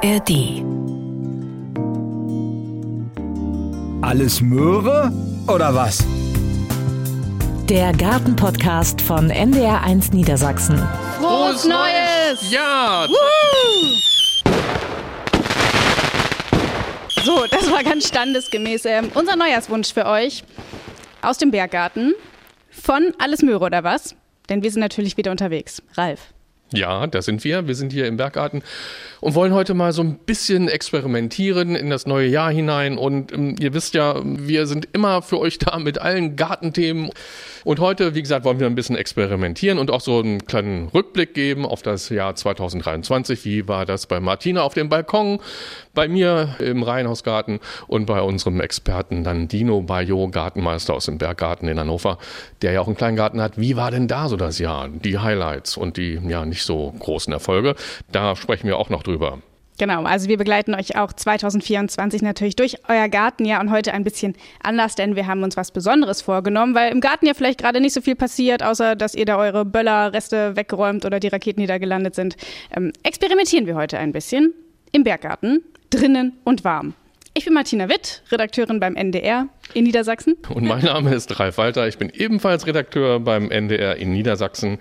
ARD. Alles Möhre oder was? Der Gartenpodcast von NDR1 Niedersachsen. Frohes Neues! Ja! So, das war ganz standesgemäß ähm, unser Neujahrswunsch für euch aus dem Berggarten von Alles Möhre oder was? Denn wir sind natürlich wieder unterwegs. Ralf. Ja, da sind wir. Wir sind hier im Berggarten und wollen heute mal so ein bisschen experimentieren in das neue Jahr hinein. Und ähm, ihr wisst ja, wir sind immer für euch da mit allen Gartenthemen. Und heute, wie gesagt, wollen wir ein bisschen experimentieren und auch so einen kleinen Rückblick geben auf das Jahr 2023. Wie war das bei Martina auf dem Balkon, bei mir im Reihenhausgarten und bei unserem Experten dann Dino Bayo, Gartenmeister aus dem Berggarten in Hannover, der ja auch einen kleinen Garten hat. Wie war denn da so das Jahr? Die Highlights und die ja nicht so großen Erfolge. Da sprechen wir auch noch drüber. Genau, also wir begleiten euch auch 2024 natürlich durch euer Gartenjahr und heute ein bisschen anders, denn wir haben uns was Besonderes vorgenommen, weil im Garten ja vielleicht gerade nicht so viel passiert, außer dass ihr da eure Böllerreste weggeräumt oder die Raketen, die da gelandet sind. Ähm, experimentieren wir heute ein bisschen im Berggarten, drinnen und warm. Ich bin Martina Witt, Redakteurin beim NDR in Niedersachsen. Und mein Name ist Ralf Walter. Ich bin ebenfalls Redakteur beim NDR in Niedersachsen.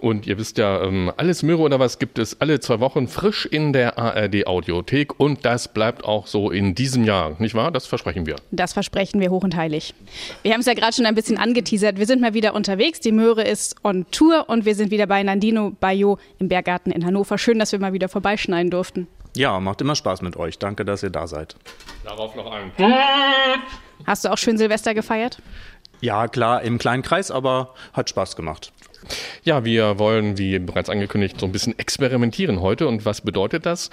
Und ihr wisst ja, ähm, alles Möhre oder was gibt es alle zwei Wochen frisch in der ARD Audiothek. Und das bleibt auch so in diesem Jahr, nicht wahr? Das versprechen wir. Das versprechen wir hoch und heilig. Wir haben es ja gerade schon ein bisschen angeteasert. Wir sind mal wieder unterwegs. Die Möhre ist on Tour und wir sind wieder bei Nandino Bayo im Berggarten in Hannover. Schön, dass wir mal wieder vorbeischneiden durften. Ja, macht immer Spaß mit euch. Danke, dass ihr da seid. Darauf noch ein. Hast du auch schön Silvester gefeiert? Ja, klar, im kleinen Kreis, aber hat Spaß gemacht. Ja, wir wollen, wie bereits angekündigt, so ein bisschen experimentieren heute. Und was bedeutet das?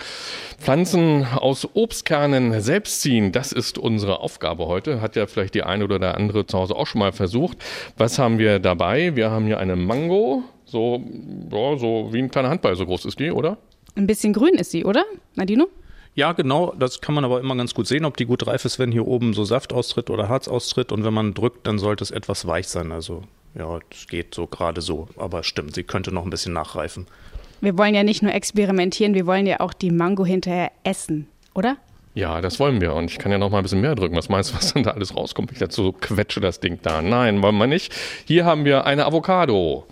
Pflanzen aus Obstkernen selbst ziehen, das ist unsere Aufgabe heute. Hat ja vielleicht die eine oder der andere zu Hause auch schon mal versucht. Was haben wir dabei? Wir haben hier eine Mango, so, ja, so wie ein kleiner Handball, so groß ist die, oder? Ein bisschen grün ist sie, oder? Nadino? Ja, genau, das kann man aber immer ganz gut sehen, ob die gut reif ist, wenn hier oben so Saft austritt oder Harz austritt. Und wenn man drückt, dann sollte es etwas weich sein. Also ja, es geht so gerade so. Aber stimmt, sie könnte noch ein bisschen nachreifen. Wir wollen ja nicht nur experimentieren, wir wollen ja auch die Mango hinterher essen, oder? Ja, das wollen wir. Und ich kann ja noch mal ein bisschen mehr drücken. Was meinst du, was dann da alles rauskommt? Ich dazu so quetsche das Ding da. Nein, wollen wir nicht. Hier haben wir eine Avocado.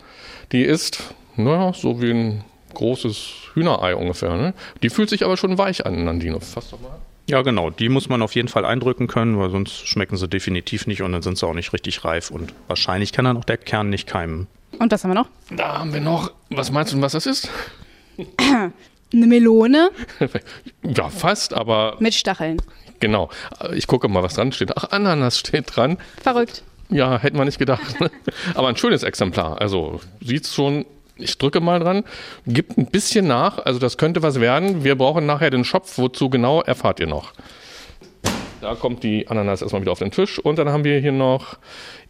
Die ist, naja, so wie ein großes Hühnerei ungefähr. Ne? Die fühlt sich aber schon weich an, Nandino. Fass doch mal. Ja, genau. Die muss man auf jeden Fall eindrücken können, weil sonst schmecken sie definitiv nicht und dann sind sie auch nicht richtig reif. Und wahrscheinlich kann dann auch der Kern nicht keimen. Und was haben wir noch? Da haben wir noch, was meinst du, was das ist? Eine Melone ja, fast, aber mit Stacheln. genau. Ich gucke mal, was dran steht. Ach, Ananas steht dran. Verrückt. Ja, hätten wir nicht gedacht. aber ein schönes Exemplar. Also sieht schon ich drücke mal dran, gibt ein bisschen nach, also das könnte was werden. Wir brauchen nachher den Schopf, wozu genau erfahrt ihr noch. Da kommt die Ananas erstmal wieder auf den Tisch und dann haben wir hier noch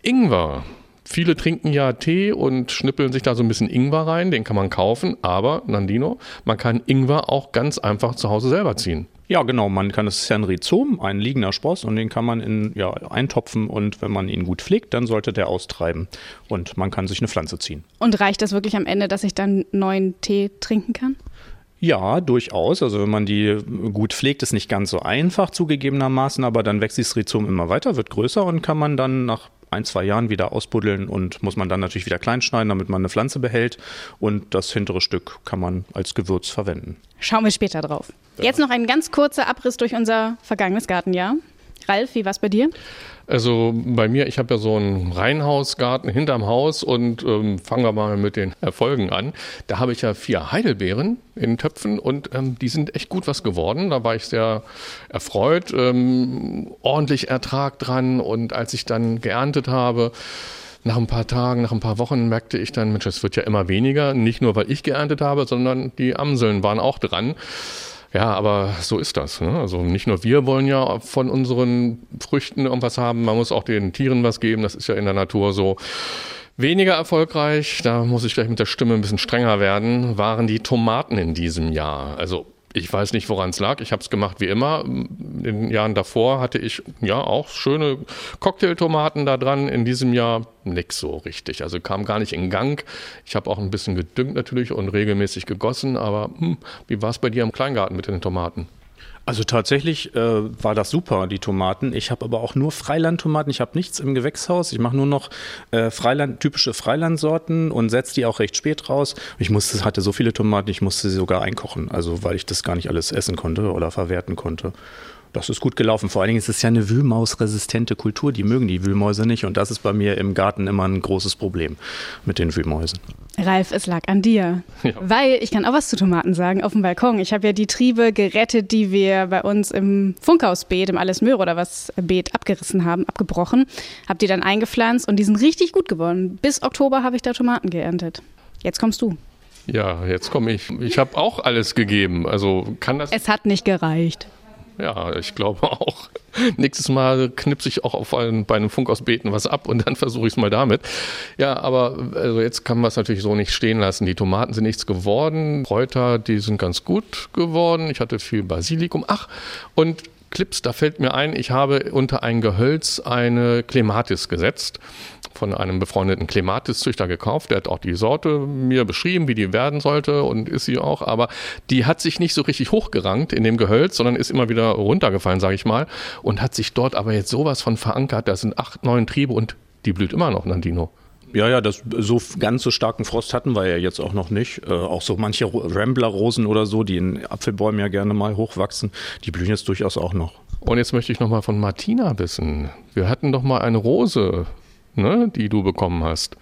Ingwer. Viele trinken ja Tee und schnippeln sich da so ein bisschen Ingwer rein, den kann man kaufen, aber Nandino, man kann Ingwer auch ganz einfach zu Hause selber ziehen. Ja, genau. Man kann, das ist ja ein Rhizom, ein liegender Spross und den kann man in, ja, eintopfen und wenn man ihn gut pflegt, dann sollte der austreiben und man kann sich eine Pflanze ziehen. Und reicht das wirklich am Ende, dass ich dann neuen Tee trinken kann? Ja, durchaus. Also wenn man die gut pflegt, ist nicht ganz so einfach zugegebenermaßen, aber dann wächst das Rhizom immer weiter, wird größer und kann man dann nach ein, zwei Jahren wieder ausbuddeln und muss man dann natürlich wieder klein schneiden, damit man eine Pflanze behält. Und das hintere Stück kann man als Gewürz verwenden. Schauen wir später drauf. Jetzt noch ein ganz kurzer Abriss durch unser vergangenes Gartenjahr. Ralf, wie war es bei dir? Also bei mir, ich habe ja so einen Reihenhausgarten hinterm Haus und ähm, fangen wir mal mit den Erfolgen an. Da habe ich ja vier Heidelbeeren in Töpfen und ähm, die sind echt gut was geworden. Da war ich sehr erfreut, ähm, ordentlich Ertrag dran und als ich dann geerntet habe, nach ein paar Tagen, nach ein paar Wochen merkte ich dann, Mensch, es wird ja immer weniger. Nicht nur, weil ich geerntet habe, sondern die Amseln waren auch dran. Ja, aber so ist das. Ne? Also nicht nur wir wollen ja von unseren Früchten irgendwas haben, man muss auch den Tieren was geben. Das ist ja in der Natur so. Weniger erfolgreich, da muss ich gleich mit der Stimme ein bisschen strenger werden, waren die Tomaten in diesem Jahr. Also Ich weiß nicht, woran es lag. Ich habe es gemacht wie immer. In den Jahren davor hatte ich ja auch schöne Cocktailtomaten da dran. In diesem Jahr nix so richtig. Also kam gar nicht in Gang. Ich habe auch ein bisschen gedüngt natürlich und regelmäßig gegossen. Aber hm, wie war es bei dir im Kleingarten mit den Tomaten? Also tatsächlich äh, war das super, die Tomaten. Ich habe aber auch nur Freilandtomaten. Ich habe nichts im Gewächshaus. Ich mache nur noch äh, Freiland, typische Freilandsorten und setze die auch recht spät raus. Ich musste, hatte so viele Tomaten, ich musste sie sogar einkochen, also weil ich das gar nicht alles essen konnte oder verwerten konnte. Das ist gut gelaufen. Vor allen Dingen ist es ja eine Wühlmausresistente Kultur. Die mögen die Wühlmäuse nicht. Und das ist bei mir im Garten immer ein großes Problem mit den Wühlmäusen. Ralf, es lag an dir. Ja. Weil ich kann auch was zu Tomaten sagen auf dem Balkon. Ich habe ja die Triebe gerettet, die wir bei uns im Funkhausbeet, im Alles Möhre oder was Beet abgerissen haben, abgebrochen. Habe die dann eingepflanzt und die sind richtig gut geworden. Bis Oktober habe ich da Tomaten geerntet. Jetzt kommst du. Ja, jetzt komme ich. Ich habe auch alles gegeben. Also kann das. Es hat nicht gereicht. Ja, ich glaube auch. Nächstes Mal knipse ich auch auf einen, bei einem Funkausbeten was ab und dann versuche ich es mal damit. Ja, aber also jetzt kann man es natürlich so nicht stehen lassen. Die Tomaten sind nichts geworden. Kräuter, die sind ganz gut geworden. Ich hatte viel Basilikum. Ach, und Clips, da fällt mir ein, ich habe unter ein Gehölz eine Clematis gesetzt von einem befreundeten Clematis-Züchter gekauft. Der hat auch die Sorte mir beschrieben, wie die werden sollte und ist sie auch. Aber die hat sich nicht so richtig hochgerankt in dem Gehölz, sondern ist immer wieder runtergefallen, sage ich mal. Und hat sich dort aber jetzt sowas von verankert. Da sind acht, neun Triebe und die blüht immer noch, Nandino. Ja, ja, das so ganz so starken Frost hatten wir ja jetzt auch noch nicht. Äh, auch so manche Rambler-Rosen oder so, die in Apfelbäumen ja gerne mal hochwachsen, die blühen jetzt durchaus auch noch. Und jetzt möchte ich noch mal von Martina wissen. Wir hatten doch mal eine Rose ne, die du bekommen hast.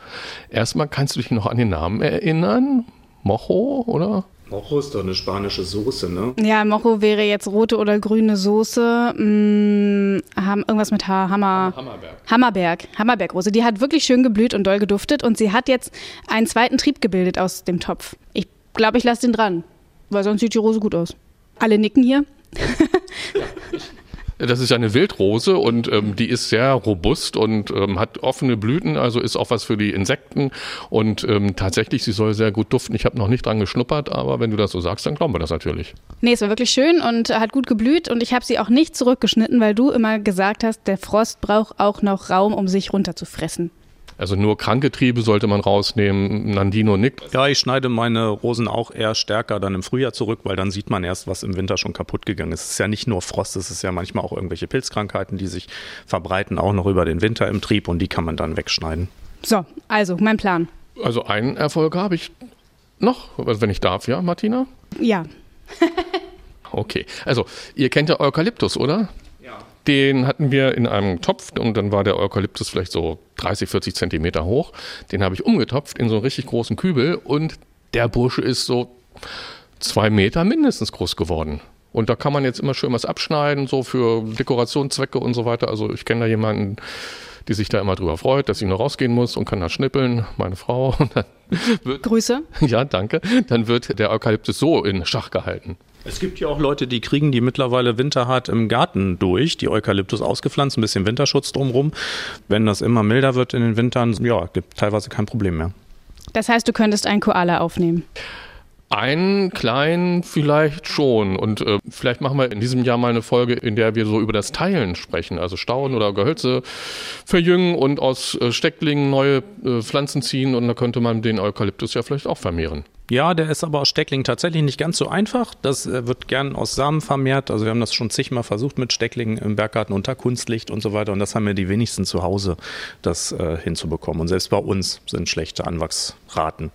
Erstmal kannst du dich noch an den Namen erinnern? Mocho, oder? Mocho ist doch eine spanische Soße, ne? Ja, Mocho wäre jetzt rote oder grüne Soße. Hm, haben irgendwas mit H Hammer. Hammerberg. Hammerberg. Hammerbergrose. Die hat wirklich schön geblüht und doll geduftet und sie hat jetzt einen zweiten Trieb gebildet aus dem Topf. Ich glaube, ich lasse den dran, weil sonst sieht die Rose gut aus. Alle nicken hier. ja, das ist eine Wildrose und ähm, die ist sehr robust und ähm, hat offene Blüten, also ist auch was für die Insekten. Und ähm, tatsächlich, sie soll sehr gut duften. Ich habe noch nicht dran geschnuppert, aber wenn du das so sagst, dann glauben wir das natürlich. Nee, es war wirklich schön und hat gut geblüht und ich habe sie auch nicht zurückgeschnitten, weil du immer gesagt hast, der Frost braucht auch noch Raum, um sich runterzufressen. Also nur kranke Triebe sollte man rausnehmen. Nandino nickt. Ja, ich schneide meine Rosen auch eher stärker dann im Frühjahr zurück, weil dann sieht man erst, was im Winter schon kaputt gegangen ist. Es ist ja nicht nur Frost, es ist ja manchmal auch irgendwelche Pilzkrankheiten, die sich verbreiten, auch noch über den Winter im Trieb und die kann man dann wegschneiden. So, also mein Plan. Also einen Erfolg habe ich noch, wenn ich darf, ja, Martina? Ja. okay, also ihr kennt ja Eukalyptus, oder? Den hatten wir in einem Topf und dann war der Eukalyptus vielleicht so 30, 40 Zentimeter hoch. Den habe ich umgetopft in so einen richtig großen Kübel und der Bursche ist so zwei Meter mindestens groß geworden. Und da kann man jetzt immer schön was abschneiden, so für Dekorationszwecke und so weiter. Also ich kenne da jemanden, die sich da immer drüber freut, dass sie nur rausgehen muss und kann da schnippeln, meine Frau. Grüße. Ja, danke. Dann wird der Eukalyptus so in Schach gehalten. Es gibt ja auch Leute, die kriegen die mittlerweile winterhart im Garten durch, die Eukalyptus ausgepflanzt, ein bisschen Winterschutz drumherum. Wenn das immer milder wird in den Wintern, ja, gibt teilweise kein Problem mehr. Das heißt, du könntest einen Koala aufnehmen. Einen kleinen vielleicht schon. Und äh, vielleicht machen wir in diesem Jahr mal eine Folge, in der wir so über das Teilen sprechen. Also Stauen oder Gehölze verjüngen und aus äh, Stecklingen neue äh, Pflanzen ziehen. Und da könnte man den Eukalyptus ja vielleicht auch vermehren. Ja, der ist aber aus Steckling tatsächlich nicht ganz so einfach. Das äh, wird gern aus Samen vermehrt. Also wir haben das schon zigmal versucht mit Stecklingen im Berggarten unter Kunstlicht und so weiter. Und das haben wir die wenigsten zu Hause, das äh, hinzubekommen. Und selbst bei uns sind schlechte Anwachsraten.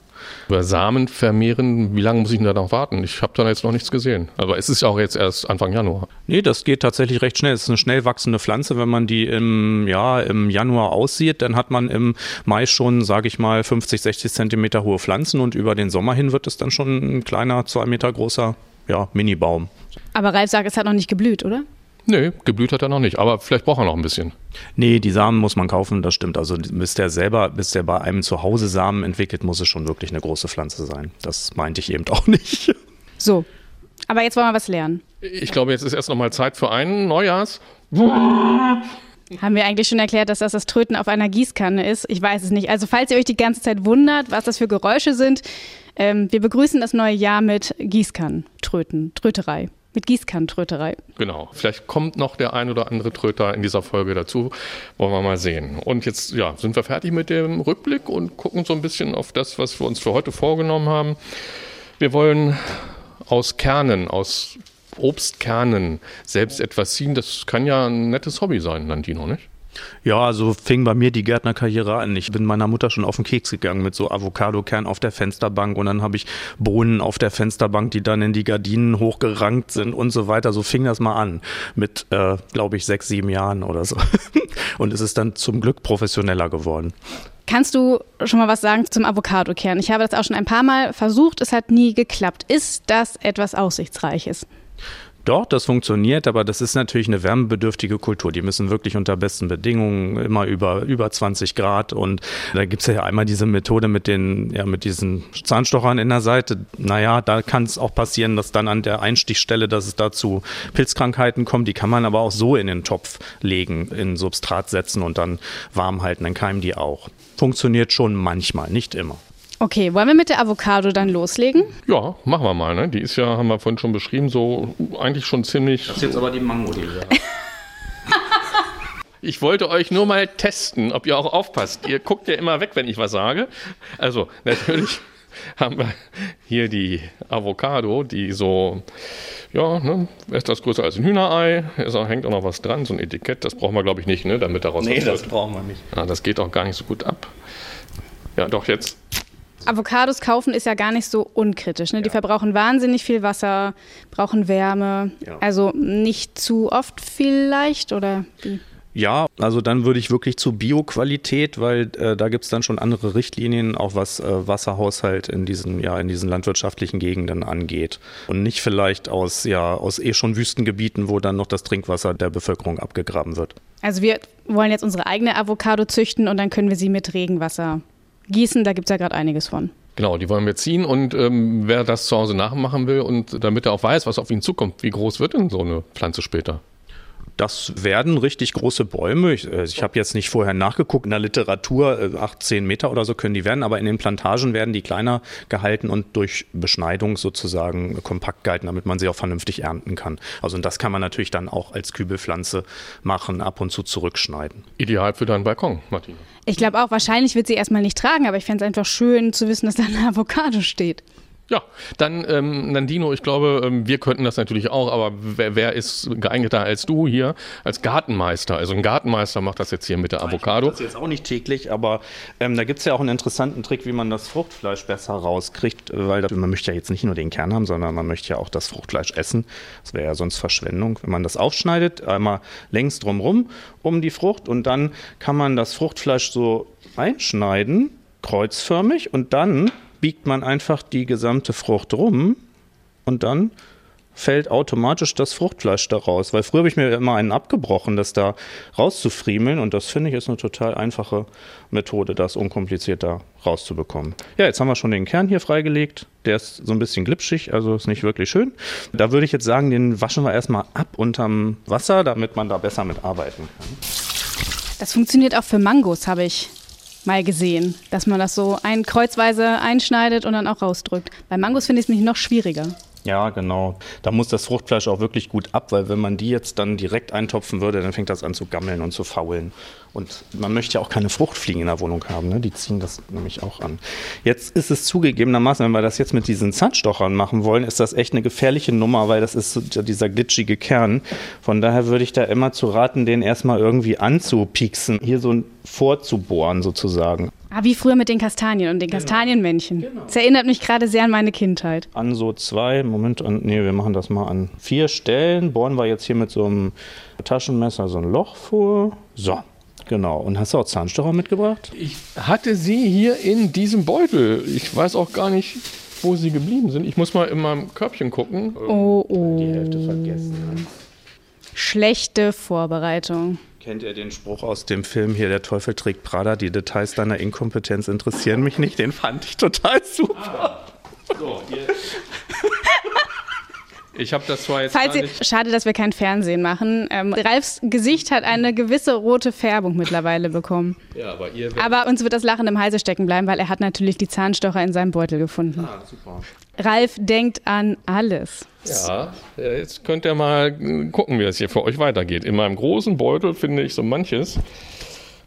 Über Samen vermehren, wie lange muss ich denn da noch warten? Ich habe da jetzt noch nichts gesehen. Aber es ist ja auch jetzt erst Anfang Januar. Nee, das geht tatsächlich recht schnell. Es ist eine schnell wachsende Pflanze. Wenn man die im, ja, im Januar aussieht, dann hat man im Mai schon, sage ich mal, 50, 60 Zentimeter hohe Pflanzen und über den Sommer hin wird es dann schon ein kleiner, zwei Meter großer ja, Mini-Baum. Aber Ralf sagt, es hat noch nicht geblüht, oder? Nee, geblüht hat er noch nicht, aber vielleicht braucht er noch ein bisschen. Nee, die Samen muss man kaufen, das stimmt. Also bis der selber, bis der bei einem zu Hause Samen entwickelt, muss es schon wirklich eine große Pflanze sein. Das meinte ich eben auch nicht. So, aber jetzt wollen wir was lernen. Ich glaube, jetzt ist erst noch mal Zeit für einen Neujahrs. Haben wir eigentlich schon erklärt, dass das das Tröten auf einer Gießkanne ist? Ich weiß es nicht. Also falls ihr euch die ganze Zeit wundert, was das für Geräusche sind, Ähm, wir begrüßen das neue Jahr mit Gießkannentröten, Tröterei. Mit Gießkannentröterei. Genau. Vielleicht kommt noch der ein oder andere Tröter in dieser Folge dazu. Wollen wir mal sehen. Und jetzt ja, sind wir fertig mit dem Rückblick und gucken so ein bisschen auf das, was wir uns für heute vorgenommen haben. Wir wollen aus Kernen, aus Obstkernen selbst etwas ziehen. Das kann ja ein nettes Hobby sein, Nandino, nicht? Ja, so fing bei mir die Gärtnerkarriere an. Ich bin meiner Mutter schon auf den Keks gegangen mit so Avocadokern auf der Fensterbank und dann habe ich Bohnen auf der Fensterbank, die dann in die Gardinen hochgerankt sind und so weiter. So fing das mal an mit, äh, glaube ich, sechs, sieben Jahren oder so. und es ist dann zum Glück professioneller geworden. Kannst du schon mal was sagen zum Avocadokern? Ich habe das auch schon ein paar Mal versucht, es hat nie geklappt. Ist das etwas Aussichtsreiches? Doch, das funktioniert, aber das ist natürlich eine wärmebedürftige Kultur. Die müssen wirklich unter besten Bedingungen immer über, über 20 Grad. Und da gibt es ja einmal diese Methode mit den, ja, mit diesen Zahnstochern in der Seite. Naja, da kann es auch passieren, dass dann an der Einstichstelle, dass es da zu Pilzkrankheiten kommt. Die kann man aber auch so in den Topf legen, in Substrat setzen und dann warm halten. Dann keimen die auch. Funktioniert schon manchmal, nicht immer. Okay, wollen wir mit der Avocado dann loslegen? Ja, machen wir mal. Ne? Die ist ja, haben wir vorhin schon beschrieben, so eigentlich schon ziemlich. Das ist jetzt aber die Mango, die wir Ich wollte euch nur mal testen, ob ihr auch aufpasst. Ihr guckt ja immer weg, wenn ich was sage. Also, natürlich haben wir hier die Avocado, die so, ja, ne, etwas größer als ein Hühnerei. Es hängt auch noch was dran, so ein Etikett. Das brauchen wir, glaube ich, nicht, ne, damit daraus Nee, das wird. brauchen wir nicht. Ja, das geht auch gar nicht so gut ab. Ja, doch, jetzt. Avocados kaufen ist ja gar nicht so unkritisch. Ne? Die verbrauchen wahnsinnig viel Wasser, brauchen Wärme. Ja. Also nicht zu oft vielleicht oder wie? Ja, also dann würde ich wirklich zu Bioqualität, weil äh, da gibt's dann schon andere Richtlinien, auch was äh, Wasserhaushalt in diesen, ja, in diesen landwirtschaftlichen Gegenden angeht. Und nicht vielleicht aus, ja, aus eh schon Wüstengebieten, wo dann noch das Trinkwasser der Bevölkerung abgegraben wird. Also wir wollen jetzt unsere eigene Avocado züchten und dann können wir sie mit Regenwasser gießen. Da gibt es ja gerade einiges von. Genau, die wollen wir ziehen und ähm, wer das zu Hause nachmachen will und damit er auch weiß, was auf ihn zukommt, wie groß wird denn so eine Pflanze später? Das werden richtig große Bäume. Ich, äh, ich habe jetzt nicht vorher nachgeguckt. In der Literatur äh, 18 Meter oder so können die werden, aber in den Plantagen werden die kleiner gehalten und durch Beschneidung sozusagen kompakt gehalten, damit man sie auch vernünftig ernten kann. Also und das kann man natürlich dann auch als Kübelpflanze machen, ab und zu zurückschneiden. Ideal für deinen Balkon, Martina. Ich glaube auch, wahrscheinlich wird sie erstmal nicht tragen, aber ich fände es einfach schön zu wissen, dass da eine Avocado steht. Ja, dann ähm, Nandino, ich glaube, ähm, wir könnten das natürlich auch, aber wer, wer ist geeigneter als du hier als Gartenmeister? Also ein Gartenmeister macht das jetzt hier mit der Avocado. Das jetzt auch nicht täglich, aber ähm, da gibt es ja auch einen interessanten Trick, wie man das Fruchtfleisch besser rauskriegt, weil das, man möchte ja jetzt nicht nur den Kern haben, sondern man möchte ja auch das Fruchtfleisch essen. Das wäre ja sonst Verschwendung. Wenn man das aufschneidet, einmal längs drumrum um die Frucht und dann kann man das Fruchtfleisch so einschneiden, kreuzförmig und dann biegt man einfach die gesamte Frucht rum und dann fällt automatisch das Fruchtfleisch da raus. Weil früher habe ich mir immer einen abgebrochen, das da rauszufriemeln und das finde ich ist eine total einfache Methode, das unkompliziert da rauszubekommen. Ja, jetzt haben wir schon den Kern hier freigelegt. Der ist so ein bisschen glitschig, also ist nicht wirklich schön. Da würde ich jetzt sagen, den waschen wir erstmal ab unterm Wasser, damit man da besser mit arbeiten kann. Das funktioniert auch für Mangos, habe ich mal gesehen, dass man das so ein kreuzweise einschneidet und dann auch rausdrückt. Bei Mangos finde ich es nämlich noch schwieriger. Ja, genau. Da muss das Fruchtfleisch auch wirklich gut ab, weil wenn man die jetzt dann direkt eintopfen würde, dann fängt das an zu gammeln und zu faulen. Und man möchte ja auch keine Fruchtfliegen in der Wohnung haben, ne? die ziehen das nämlich auch an. Jetzt ist es zugegebenermaßen, wenn wir das jetzt mit diesen Zahnstochern machen wollen, ist das echt eine gefährliche Nummer, weil das ist so dieser glitschige Kern. Von daher würde ich da immer zu raten, den erstmal irgendwie anzupieksen, hier so vorzubohren sozusagen. Ah, wie früher mit den Kastanien und den Kastanienmännchen. Das erinnert mich gerade sehr an meine Kindheit. an so zwei, Moment, an, nee, wir machen das mal an vier Stellen. Bohren wir jetzt hier mit so einem Taschenmesser so ein Loch vor. So, genau. Und hast du auch Zahnstocher mitgebracht? Ich hatte sie hier in diesem Beutel. Ich weiß auch gar nicht, wo sie geblieben sind. Ich muss mal in meinem Körbchen gucken. Oh, oh. Die Hälfte vergessen. Schlechte Vorbereitung. Kennt ihr den Spruch aus dem Film hier, der Teufel trägt Prada, die Details deiner Inkompetenz interessieren mich nicht? Den fand ich total super. So, hier. Ich habe das zwar jetzt Falls gar ihr, schade, dass wir kein Fernsehen machen. Ähm, Ralfs Gesicht hat eine gewisse rote Färbung mittlerweile bekommen. Ja, aber ihr Aber uns wird das Lachen im Halse stecken bleiben, weil er hat natürlich die Zahnstocher in seinem Beutel gefunden. Ah, super. Ralf denkt an alles. Ja, äh, jetzt könnt ihr mal gucken, wie das hier für euch weitergeht. In meinem großen Beutel finde ich so manches.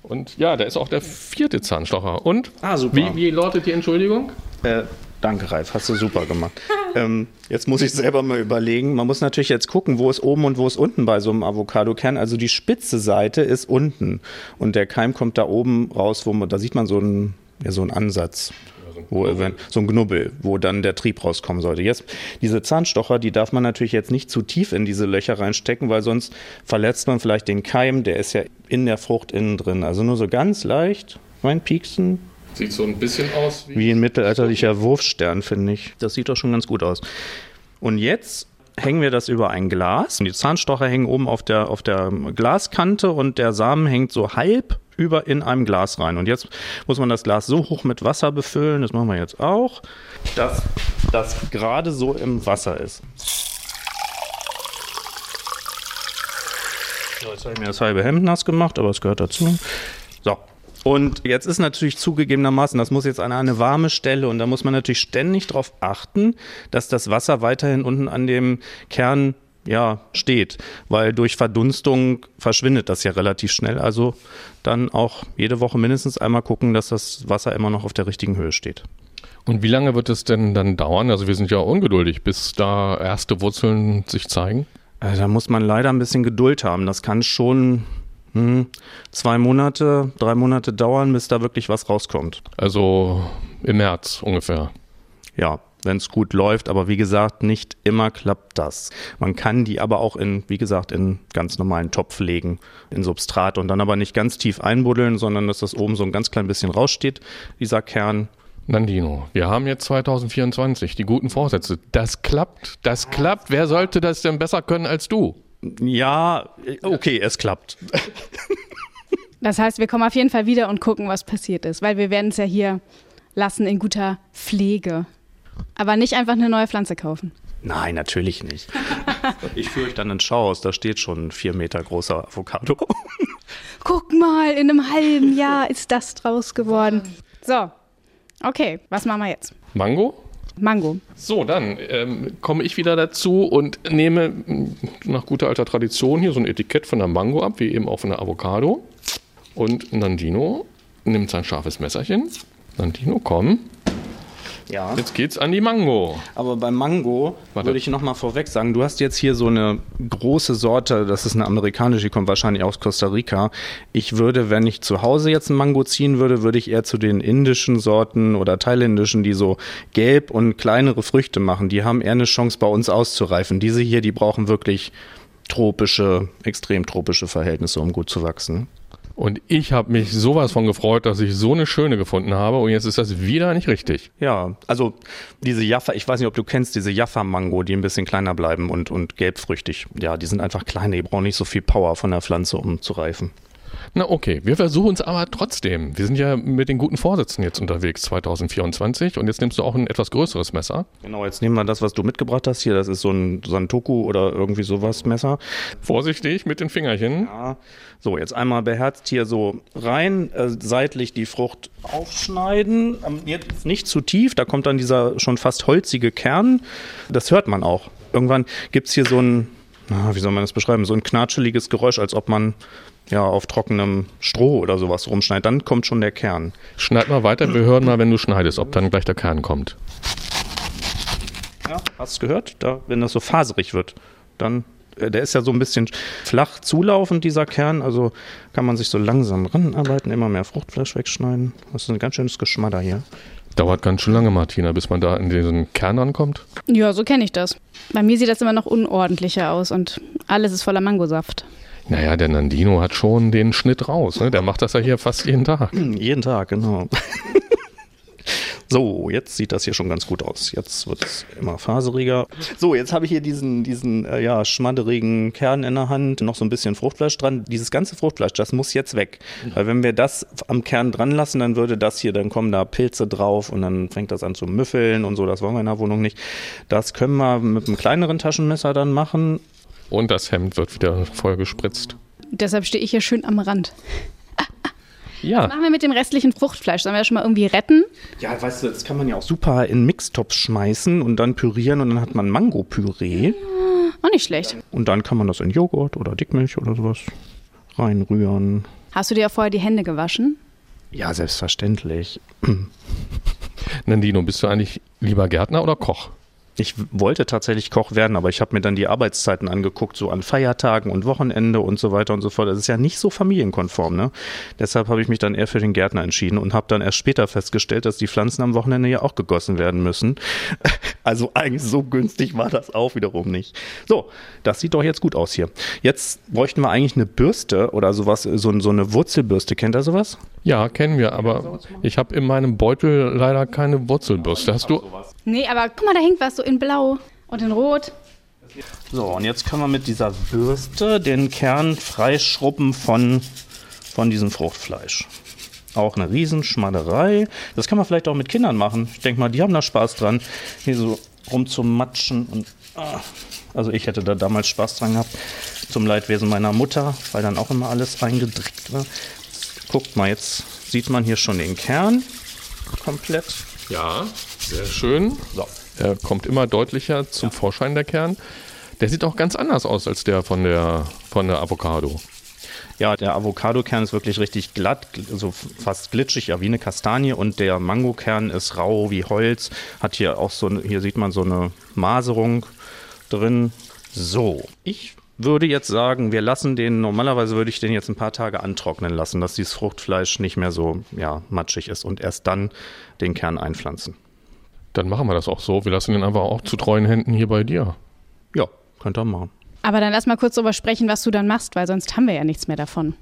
Und ja, da ist auch der vierte Zahnstocher. Und? Ah, super. Wie, wie lautet die Entschuldigung? Äh, danke, Ralf, hast du super gemacht. ähm, jetzt muss ich selber mal überlegen. Man muss natürlich jetzt gucken, wo ist oben und wo ist unten bei so einem Avocado-Kern. Also die spitze Seite ist unten und der Keim kommt da oben raus, wo man, da sieht man so einen, ja, so einen Ansatz. Wo, event- so ein Knubbel, wo dann der Trieb rauskommen sollte. Jetzt, diese Zahnstocher, die darf man natürlich jetzt nicht zu tief in diese Löcher reinstecken, weil sonst verletzt man vielleicht den Keim, der ist ja in der Frucht innen drin. Also nur so ganz leicht reinpieksen, Sieht so ein bisschen aus wie. wie ein mittelalterlicher Wurfstern, finde ich. Das sieht doch schon ganz gut aus. Und jetzt hängen wir das über ein Glas. Die Zahnstocher hängen oben auf der, auf der Glaskante und der Samen hängt so halb über in einem Glas rein. Und jetzt muss man das Glas so hoch mit Wasser befüllen, das machen wir jetzt auch, dass das gerade so im Wasser ist. So, jetzt habe ich mir das halbe Hemd nass gemacht, aber es gehört dazu. So. Und jetzt ist natürlich zugegebenermaßen, das muss jetzt an eine warme Stelle und da muss man natürlich ständig darauf achten, dass das Wasser weiterhin unten an dem Kern ja, steht, weil durch Verdunstung verschwindet das ja relativ schnell. Also dann auch jede Woche mindestens einmal gucken, dass das Wasser immer noch auf der richtigen Höhe steht. Und wie lange wird es denn dann dauern? Also wir sind ja ungeduldig, bis da erste Wurzeln sich zeigen. Äh, Da muss man leider ein bisschen Geduld haben. Das kann schon hm, zwei Monate, drei Monate dauern, bis da wirklich was rauskommt. Also im März ungefähr. Ja, wenn es gut läuft, aber wie gesagt, nicht immer klappt das. Man kann die aber auch in, wie gesagt, in ganz normalen Topf legen, in Substrat und dann aber nicht ganz tief einbuddeln, sondern dass das oben so ein ganz klein bisschen raussteht, dieser Kern. Nandino, wir haben jetzt 2024, die guten Vorsätze. Das klappt, das klappt. Wer sollte das denn besser können als du? Ja, okay, es klappt. Das heißt, wir kommen auf jeden Fall wieder und gucken, was passiert ist, weil wir werden es ja hier lassen in guter Pflege. Aber nicht einfach eine neue Pflanze kaufen. Nein, natürlich nicht. Ich führe euch dann ins Schauhaus, da steht schon ein vier Meter großer Avocado. Guck mal, in einem halben Jahr ist das draus geworden. So, okay, was machen wir jetzt? Mango? Mango. So, dann ähm, komme ich wieder dazu und nehme mh, nach guter alter Tradition hier so ein Etikett von der Mango ab, wie eben auch von der Avocado. Und Nandino nimmt sein scharfes Messerchen. Nandino, komm. Ja. Jetzt geht's an die Mango. Aber beim Mango Warte. würde ich nochmal vorweg sagen, du hast jetzt hier so eine große Sorte, das ist eine amerikanische, die kommt wahrscheinlich aus Costa Rica. Ich würde, wenn ich zu Hause jetzt ein Mango ziehen würde, würde ich eher zu den indischen Sorten oder thailändischen, die so gelb und kleinere Früchte machen. Die haben eher eine Chance bei uns auszureifen. Diese hier, die brauchen wirklich tropische, extrem tropische Verhältnisse, um gut zu wachsen. Und ich habe mich sowas von gefreut, dass ich so eine schöne gefunden habe. Und jetzt ist das wieder nicht richtig. Ja, also diese Jaffa, ich weiß nicht, ob du kennst, diese Jaffa-Mango, die ein bisschen kleiner bleiben und, und gelbfrüchtig. Ja, die sind einfach kleiner, die brauchen nicht so viel Power von der Pflanze, um zu reifen. Na okay, wir versuchen es aber trotzdem. Wir sind ja mit den guten Vorsätzen jetzt unterwegs 2024 und jetzt nimmst du auch ein etwas größeres Messer. Genau, jetzt nehmen wir das, was du mitgebracht hast hier. Das ist so ein Santoku oder irgendwie sowas Messer. Vorsichtig mit den Fingerchen. Ja. So, jetzt einmal beherzt hier so rein, äh, seitlich die Frucht aufschneiden. Ähm, Jetzt nicht zu tief, da kommt dann dieser schon fast holzige Kern. Das hört man auch. Irgendwann gibt es hier so ein, wie soll man das beschreiben, so ein knatscheliges Geräusch, als ob man ja auf trockenem Stroh oder sowas rumschneidet. Dann kommt schon der Kern. Schneid mal weiter, wir hören mal, wenn du schneidest, ob dann gleich der Kern kommt. Ja, hast du gehört? Da, wenn das so faserig wird, dann, äh, der ist ja so ein bisschen flach zulaufend, dieser Kern, also kann man sich so langsam ranarbeiten, immer mehr Fruchtfleisch wegschneiden. Das ist ein ganz schönes Geschmadder hier. Dauert ganz schön lange, Martina, bis man da in diesen Kern ankommt. Ja, so kenne ich das. Bei mir sieht das immer noch unordentlicher aus und alles ist voller Mangosaft. Naja, der Nandino hat schon den Schnitt raus. Ne? Der macht das ja hier fast jeden Tag. Jeden Tag, genau. So, jetzt sieht das hier schon ganz gut aus. Jetzt wird es immer faseriger. So, jetzt habe ich hier diesen, diesen äh, ja, schmadderigen Kern in der Hand, noch so ein bisschen Fruchtfleisch dran. Dieses ganze Fruchtfleisch, das muss jetzt weg. Weil wenn wir das am Kern dran lassen, dann würde das hier, dann kommen da Pilze drauf und dann fängt das an zu müffeln und so. Das wollen wir in der Wohnung nicht. Das können wir mit einem kleineren Taschenmesser dann machen. Und das Hemd wird wieder voll gespritzt. Deshalb stehe ich hier schön am Rand. Ja. Was machen wir mit dem restlichen Fruchtfleisch? Sollen wir das schon mal irgendwie retten? Ja, weißt du, das kann man ja auch super in Mixtopf schmeißen und dann pürieren und dann hat man Mango-Püree. Auch nicht schlecht. Und dann kann man das in Joghurt oder Dickmilch oder sowas reinrühren. Hast du dir ja vorher die Hände gewaschen? Ja, selbstverständlich. Nandino, bist du eigentlich lieber Gärtner oder Koch? Ich wollte tatsächlich Koch werden, aber ich habe mir dann die Arbeitszeiten angeguckt, so an Feiertagen und Wochenende und so weiter und so fort. Das ist ja nicht so familienkonform, ne? Deshalb habe ich mich dann eher für den Gärtner entschieden und habe dann erst später festgestellt, dass die Pflanzen am Wochenende ja auch gegossen werden müssen. Also eigentlich so günstig war das auch wiederum nicht. So, das sieht doch jetzt gut aus hier. Jetzt bräuchten wir eigentlich eine Bürste oder sowas, so, so eine Wurzelbürste. Kennt ihr sowas? Ja, kennen wir, aber ich habe in meinem Beutel leider keine Wurzelbürste. Hast du? Nee, aber guck mal, da hängt was so in Blau und in Rot. So, und jetzt können wir mit dieser Bürste den Kern freischrubben von, von diesem Fruchtfleisch. Auch eine Riesenschmadderei. Das kann man vielleicht auch mit Kindern machen. Ich denke mal, die haben da Spaß dran, hier so rumzumatschen. Und, ah, also ich hätte da damals Spaß dran gehabt. Zum Leidwesen meiner Mutter, weil dann auch immer alles reingedrückt war. Guckt mal, jetzt sieht man hier schon den Kern komplett. Ja, sehr schön. So. Er kommt immer deutlicher zum Vorschein, der Kern. Der sieht auch ganz anders aus als der von der, von der Avocado. Ja, der Avocado-Kern ist wirklich richtig glatt, so fast glitschig, ja wie eine Kastanie. Und der Mangokern ist rau wie Holz. Hat hier auch so, eine, hier sieht man so eine Maserung drin. So, ich würde jetzt sagen, wir lassen den, normalerweise würde ich den jetzt ein paar Tage antrocknen lassen, dass dieses Fruchtfleisch nicht mehr so ja, matschig ist und erst dann den Kern einpflanzen. Dann machen wir das auch so. Wir lassen den einfach auch zu treuen Händen hier bei dir. Ja, könnt ihr machen. Aber dann lass mal kurz darüber sprechen, was du dann machst, weil sonst haben wir ja nichts mehr davon.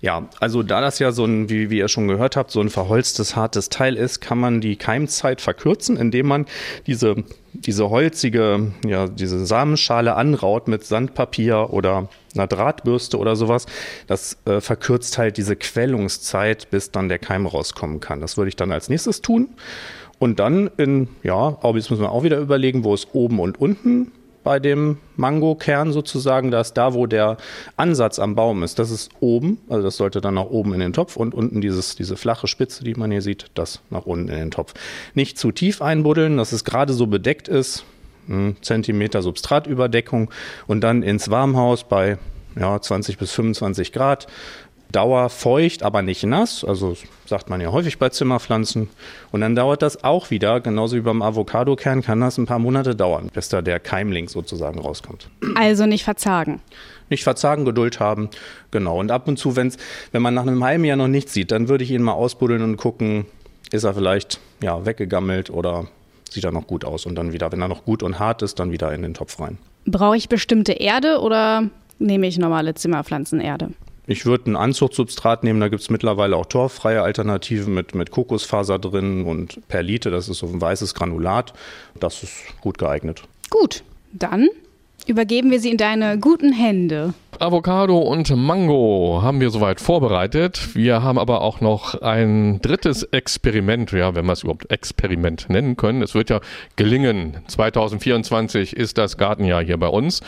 Ja, also da das ja so ein, wie, wie ihr schon gehört habt, so ein verholztes, hartes Teil ist, kann man die Keimzeit verkürzen, indem man diese, diese holzige, ja, diese Samenschale anraut mit Sandpapier oder einer Drahtbürste oder sowas. Das äh, verkürzt halt diese Quellungszeit, bis dann der Keim rauskommen kann. Das würde ich dann als nächstes tun. Und dann in, ja, aber jetzt müssen wir auch wieder überlegen, wo ist oben und unten bei dem Mangokern sozusagen, da ist da, wo der Ansatz am Baum ist. Das ist oben, also das sollte dann nach oben in den Topf und unten dieses, diese flache Spitze, die man hier sieht, das nach unten in den Topf. Nicht zu tief einbuddeln, dass es gerade so bedeckt ist, hm, Zentimeter Substratüberdeckung und dann ins Warmhaus bei ja, 20 bis 25 Grad dauerfeucht, aber nicht nass. Also sagt man ja häufig bei Zimmerpflanzen. Und dann dauert das auch wieder, genauso wie beim Avocadokern, kann das ein paar Monate dauern, bis da der Keimling sozusagen rauskommt. Also nicht verzagen. Nicht verzagen, Geduld haben, genau. Und ab und zu, wenn's, wenn man nach einem halben Jahr noch nichts sieht, dann würde ich ihn mal ausbuddeln und gucken, ist er vielleicht ja, weggegammelt oder sieht er noch gut aus. Und dann wieder, wenn er noch gut und hart ist, dann wieder in den Topf rein. Brauche ich bestimmte Erde oder nehme ich normale Zimmerpflanzenerde? Ich würde ein Anzuchtsubstrat nehmen, da gibt es mittlerweile auch torffreie Alternativen mit, mit Kokosfaser drin und Perlite, das ist so ein weißes Granulat. Das ist gut geeignet. Gut, dann übergeben wir sie in deine guten Hände. Avocado und Mango haben wir soweit vorbereitet. Wir haben aber auch noch ein drittes Experiment, ja, wenn wir es überhaupt Experiment nennen können. Es wird ja gelingen. 2024 ist das Gartenjahr hier bei uns.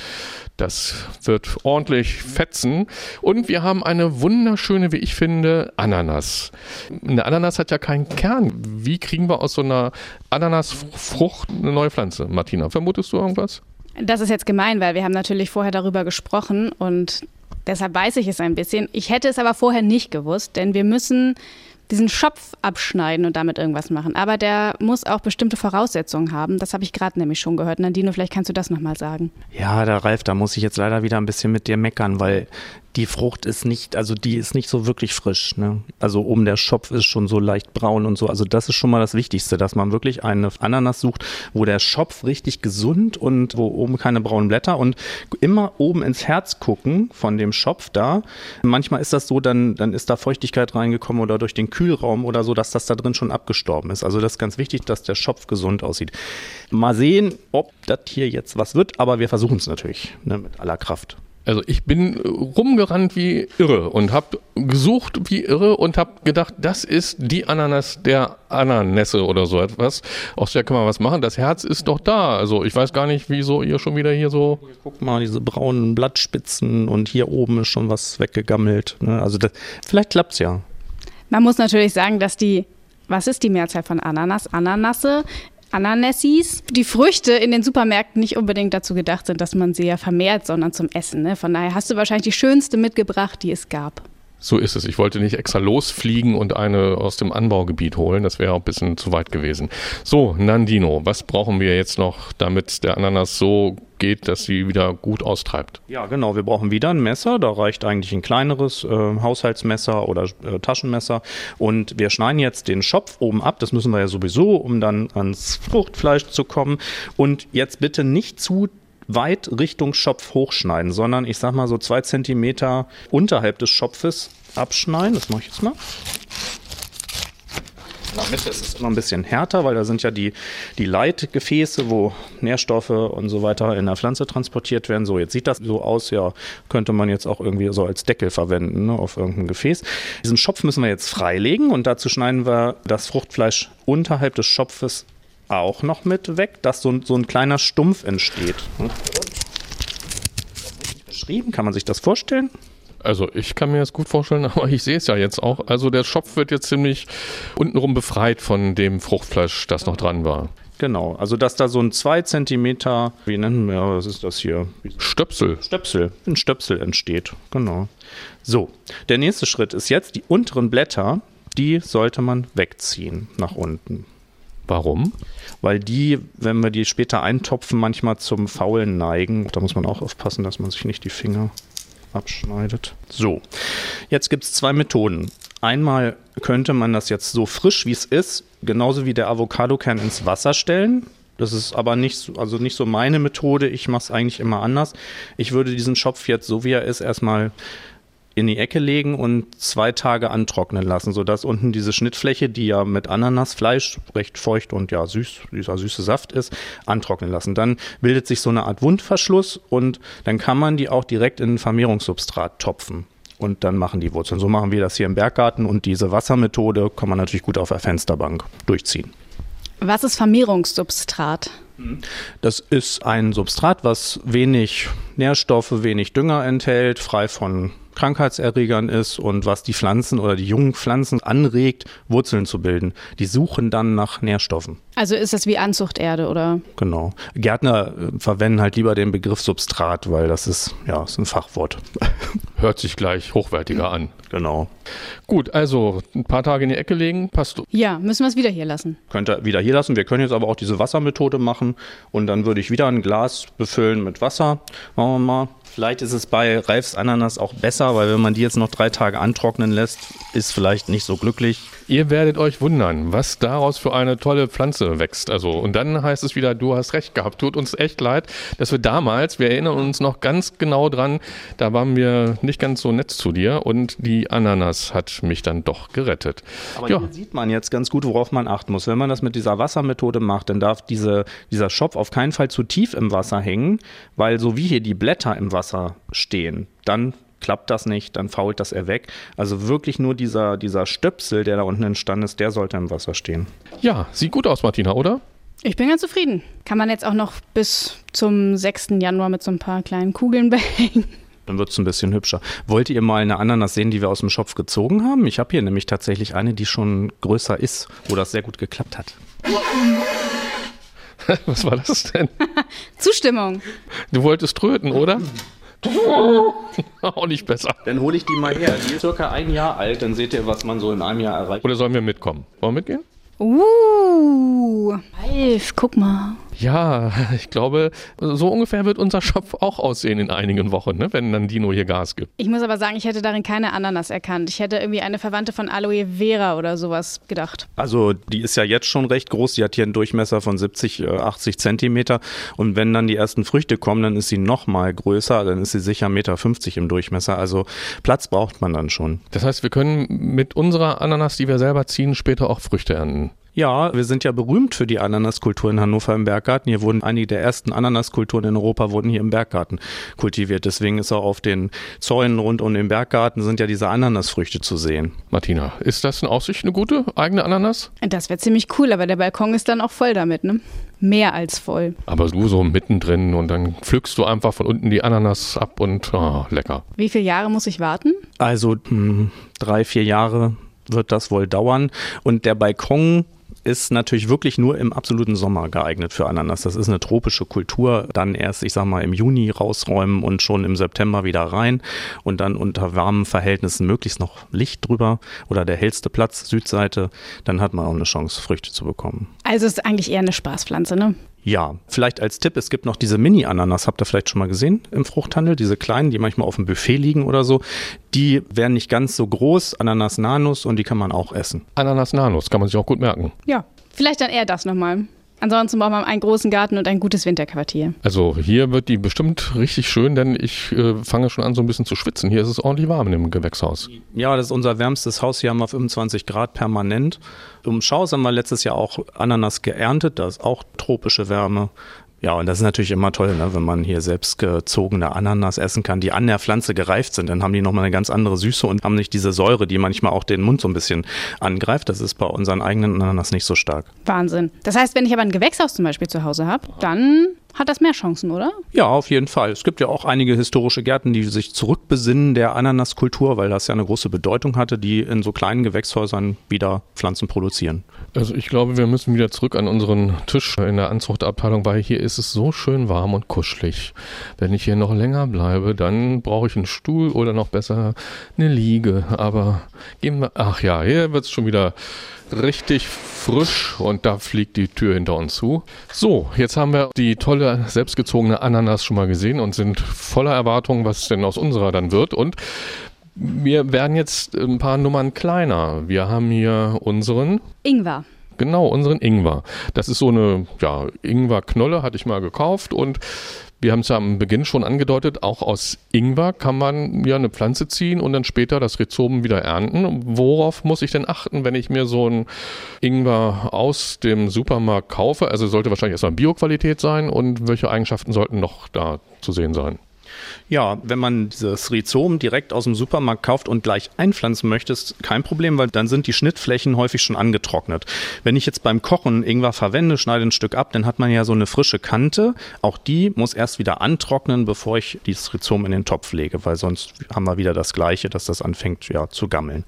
Das wird ordentlich fetzen. Und wir haben eine wunderschöne, wie ich finde, Ananas. Eine Ananas hat ja keinen Kern. Wie kriegen wir aus so einer Ananasfrucht eine neue Pflanze? Martina, vermutest du irgendwas? Das ist jetzt gemein, weil wir haben natürlich vorher darüber gesprochen und deshalb weiß ich es ein bisschen. Ich hätte es aber vorher nicht gewusst, denn wir müssen diesen Schopf abschneiden und damit irgendwas machen. Aber der muss auch bestimmte Voraussetzungen haben. Das habe ich gerade nämlich schon gehört. Nandino, vielleicht kannst du das nochmal sagen. Ja, der Ralf, da muss ich jetzt leider wieder ein bisschen mit dir meckern, weil Die Frucht ist nicht, also die ist nicht so wirklich frisch. Ne? Also oben der Schopf ist schon so leicht braun und so. Also das ist schon mal das Wichtigste, dass man wirklich eine Ananas sucht, wo der Schopf richtig gesund und wo oben keine braunen Blätter und immer oben ins Herz gucken von dem Schopf da. Manchmal ist das so, dann, dann ist da Feuchtigkeit reingekommen oder durch den Kühlraum oder so, dass das da drin schon abgestorben ist. Also das ist ganz wichtig, dass der Schopf gesund aussieht. Mal sehen, ob das hier jetzt was wird, aber wir versuchen es natürlich ne, mit aller Kraft. Also ich bin rumgerannt wie irre und habe gesucht wie irre und habe gedacht, das ist die Ananas der Ananässe oder so etwas. Aus der kann man was machen. Das Herz ist doch da. Also ich weiß gar nicht, wieso ihr schon wieder hier so. Guck mal, diese braunen Blattspitzen und hier oben ist schon was weggegammelt. Ne? Also das, vielleicht klappt's ja. Man muss natürlich sagen, dass die, was ist die Mehrzahl von Ananas? Ananasse Ananassis, die Früchte in den Supermärkten nicht unbedingt dazu gedacht sind, dass man sie ja vermehrt, sondern zum Essen. Ne? Von daher hast du wahrscheinlich die schönste mitgebracht, die es gab. So ist es. Ich wollte nicht extra losfliegen und eine aus dem Anbaugebiet holen. Das wäre auch ein bisschen zu weit gewesen. So, Nandino, was brauchen wir jetzt noch, damit der Ananas so geht, dass sie wieder gut austreibt? Ja, genau. Wir brauchen wieder ein Messer. Da reicht eigentlich ein kleineres äh, Haushaltsmesser oder äh, Taschenmesser. Und wir schneiden jetzt den Schopf oben ab. Das müssen wir ja sowieso, um dann ans Fruchtfleisch zu kommen. Und jetzt bitte nicht zu weit Richtung Schopf hochschneiden, sondern ich sag mal so zwei Zentimeter unterhalb des Schopfes abschneiden. Das mache ich jetzt mal. In der Mitte ist es immer ein bisschen härter, weil da sind ja die, die Leitgefäße, wo Nährstoffe und so weiter in der Pflanze transportiert werden. So, jetzt sieht das so aus, ja, könnte man jetzt auch irgendwie so als Deckel verwenden ne, auf irgendein Gefäß. Diesen Schopf müssen wir jetzt freilegen und dazu schneiden wir das Fruchtfleisch unterhalb des Schopfes auch noch mit weg, dass so, so ein kleiner Stumpf entsteht. Beschrieben, kann man sich das vorstellen? Also ich kann mir das gut vorstellen, aber ich sehe es ja jetzt auch. Also der Schopf wird jetzt ziemlich untenrum befreit von dem Fruchtfleisch, das noch dran war. Genau, also dass da so ein 2 cm, wie nennen wir, was ist das hier? Stöpsel. Stöpsel, ein Stöpsel entsteht, genau. So, der nächste Schritt ist jetzt, die unteren Blätter, die sollte man wegziehen nach unten. Warum? Weil die, wenn wir die später eintopfen, manchmal zum Faulen neigen. Da muss man auch aufpassen, dass man sich nicht die Finger abschneidet. So, jetzt gibt es zwei Methoden. Einmal könnte man das jetzt so frisch wie es ist, genauso wie der Avocadokern ins Wasser stellen. Das ist aber nicht so, also nicht so meine Methode. Ich mache es eigentlich immer anders. Ich würde diesen Schopf jetzt so wie er ist erstmal in die Ecke legen und zwei Tage antrocknen lassen, sodass unten diese Schnittfläche, die ja mit Ananasfleisch recht feucht und ja süß, dieser süße Saft ist, antrocknen lassen. Dann bildet sich so eine Art Wundverschluss und dann kann man die auch direkt in ein Vermehrungssubstrat topfen. Und dann machen die Wurzeln. So machen wir das hier im Berggarten und diese Wassermethode kann man natürlich gut auf der Fensterbank durchziehen. Was ist Vermehrungssubstrat? Das ist ein Substrat, was wenig Nährstoffe, wenig Dünger enthält, frei von Krankheitserregern ist und was die Pflanzen oder die jungen Pflanzen anregt, Wurzeln zu bilden. Die suchen dann nach Nährstoffen. Also ist das wie Anzuchterde oder? Genau. Gärtner äh, verwenden halt lieber den Begriff Substrat, weil das ist ja ist ein Fachwort. Hört sich gleich hochwertiger an. Genau. Gut, also ein paar Tage in die Ecke legen, passt. Ja, müssen wir es wieder hier lassen. Könnt ihr wieder hier lassen. Wir können jetzt aber auch diese Wassermethode machen und dann würde ich wieder ein Glas befüllen mit Wasser. Machen wir mal. Vielleicht ist es bei Ralfs Ananas auch besser, weil wenn man die jetzt noch drei Tage antrocknen lässt, ist vielleicht nicht so glücklich. Ihr werdet euch wundern, was daraus für eine tolle Pflanze wächst. Also, und dann heißt es wieder, du hast recht gehabt. Tut uns echt leid, dass wir damals, wir erinnern uns noch ganz genau dran, da waren wir nicht ganz so nett zu dir und die Ananas hat mich dann doch gerettet. Aber ja. hier sieht man jetzt ganz gut, worauf man achten muss. Wenn man das mit dieser Wassermethode macht, dann darf diese, dieser Schopf auf keinen Fall zu tief im Wasser hängen, weil so wie hier die Blätter im Wasser stehen, dann klappt das nicht, dann fault das er weg. Also wirklich nur dieser, dieser Stöpsel, der da unten entstanden ist, der sollte im Wasser stehen. Ja, sieht gut aus, Martina, oder? Ich bin ganz zufrieden. Kann man jetzt auch noch bis zum 6. Januar mit so ein paar kleinen Kugeln behängen. Dann wird es ein bisschen hübscher. Wollt ihr mal eine Ananas sehen, die wir aus dem Schopf gezogen haben? Ich habe hier nämlich tatsächlich eine, die schon größer ist, wo das sehr gut geklappt hat. Was war das denn? Zustimmung. Du wolltest tröten, oder? Auch nicht besser. Dann hole ich die mal her. Die ist circa ein Jahr alt, dann seht ihr, was man so in einem Jahr erreicht. Oder sollen wir mitkommen? Wollen wir mitgehen? Uh, Alf, guck mal. Ja, ich glaube, so ungefähr wird unser Schopf auch aussehen in einigen Wochen, ne, wenn dann Dino hier Gas gibt. Ich muss aber sagen, ich hätte darin keine Ananas erkannt. Ich hätte irgendwie eine Verwandte von Aloe Vera oder sowas gedacht. Also die ist ja jetzt schon recht groß. Die hat hier einen Durchmesser von 70, 80 äh, Zentimeter. Und wenn dann die ersten Früchte kommen, dann ist sie noch mal größer. Dann ist sie sicher 1,50 Meter im Durchmesser. Also Platz braucht man dann schon. Das heißt, wir können mit unserer Ananas, die wir selber ziehen, später auch Früchte ernten. Ja, wir sind ja berühmt für die Ananaskultur in Hannover im Berggarten. Hier wurden einige der ersten Ananaskulturen in Europa wurden hier im Berggarten kultiviert. Deswegen ist auch auf den Zäunen rund um den Berggarten sind ja diese Ananasfrüchte zu sehen. Martina, ist das in Aussicht eine gute eigene Ananas? Das wäre ziemlich cool, aber der Balkon ist dann auch voll damit, ne? Mehr als voll. Aber du so mittendrin und dann pflückst du einfach von unten die Ananas ab und oh, lecker. Wie viele Jahre muss ich warten? Also mh, hm, drei, vier Jahre wird das wohl dauern. Und der Balkon ist natürlich wirklich nur im absoluten Sommer geeignet für Ananas. Das ist eine tropische Kultur. Dann erst, ich sag mal, im Juni rausräumen und schon im September wieder rein und dann unter warmen Verhältnissen möglichst noch Licht drüber oder der hellste Platz, Südseite. Dann hat man auch eine Chance, Früchte zu bekommen. Also ist eigentlich eher eine Spaßpflanze, ne? Ja, vielleicht als Tipp, es gibt noch diese Mini-Ananas, habt ihr vielleicht schon mal gesehen im Fruchthandel, diese kleinen, die manchmal auf dem Buffet liegen oder so. Die werden nicht ganz so groß, Ananas Nanus und die kann man auch essen. Ananas Nanus, kann man sich auch gut merken. Ja, vielleicht dann eher das nochmal. Ansonsten braucht man einen großen Garten und ein gutes Winterquartier. Also hier wird die bestimmt richtig schön, denn ich äh, fange schon an so ein bisschen zu schwitzen. Hier ist es ordentlich warm in dem Gewächshaus. Ja, das ist unser wärmstes Haus. Hier haben wir 25 Grad permanent. Im Schaus haben wir letztes Jahr auch Ananas geerntet. Da ist auch tropische Wärme. Ja, und das ist natürlich immer toll, ne, wenn man hier selbst gezogene Ananas essen kann, die an der Pflanze gereift sind. Dann haben die nochmal eine ganz andere Süße und haben nicht diese Säure, die manchmal auch den Mund so ein bisschen angreift. Das ist bei unseren eigenen Ananas nicht so stark. Wahnsinn. Das heißt, wenn ich aber ein Gewächshaus zum Beispiel zu Hause habe, dann hat das mehr Chancen, oder? Ja, auf jeden Fall. Es gibt ja auch einige historische Gärten, die sich zurückbesinnen der Ananaskultur, weil das ja eine große Bedeutung hatte, die in so kleinen Gewächshäusern wieder Pflanzen produzieren. Also ich glaube, wir müssen wieder zurück an unseren Tisch in der Anzuchtabteilung, weil hier ist es so schön warm und kuschelig. Wenn ich hier noch länger bleibe, dann brauche ich einen Stuhl oder noch besser eine Liege. Aber gehen wir, ach ja, hier wird es schon wieder richtig frisch und da fliegt die Tür hinter uns zu. So, jetzt haben wir die tolle selbstgezogene Ananas schon mal gesehen und sind voller Erwartungen, was denn aus unserer dann wird. Und wir werden jetzt ein paar Nummern kleiner. Wir haben hier unseren Ingwer. Genau, unseren Ingwer. Das ist so eine ja, Ingwerknolle, hatte ich mal gekauft und wir haben es ja am Beginn schon angedeutet, auch aus Ingwer kann man ja eine Pflanze ziehen und dann später das Rhizom wieder ernten. Worauf muss ich denn achten, wenn ich mir so ein Ingwer aus dem Supermarkt kaufe? Also sollte wahrscheinlich erstmal Bioqualität sein und welche Eigenschaften sollten noch da zu sehen sein? Ja, wenn man dieses Rhizom direkt aus dem Supermarkt kauft und gleich einpflanzen möchte, ist kein Problem, weil dann sind die Schnittflächen häufig schon angetrocknet. Wenn ich jetzt beim Kochen Ingwer verwende, schneide ein Stück ab, dann hat man ja so eine frische Kante. Auch die muss erst wieder antrocknen, bevor ich dieses Rhizom in den Topf lege, weil sonst haben wir wieder das Gleiche, dass das anfängt ja, zu gammeln.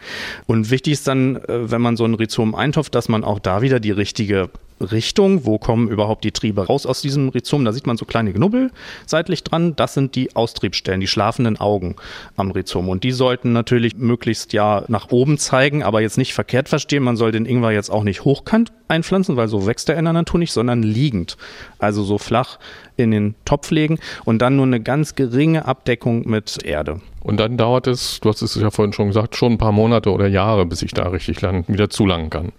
Und wichtig ist dann, äh, wenn man so ein Rhizom eintopft, dass man auch da wieder die richtige Richtung. Wo kommen überhaupt die Triebe raus aus diesem Rhizom? Da sieht man so kleine Knubbel seitlich dran. Das sind die Austriebsstellen, die schlafenden Augen am Rhizom. Und die sollten natürlich möglichst ja nach oben zeigen, aber jetzt nicht verkehrt verstehen. Man soll den Ingwer jetzt auch nicht hochkant einpflanzen, weil so wächst er in der Natur nicht, sondern liegend. Also so flach in den Topf legen und dann nur eine ganz geringe Abdeckung mit Erde. Und dann dauert es, du hast es ja vorhin schon gesagt, schon ein paar Monate oder Jahre, bis ich da richtig lang, wieder zulangen kann.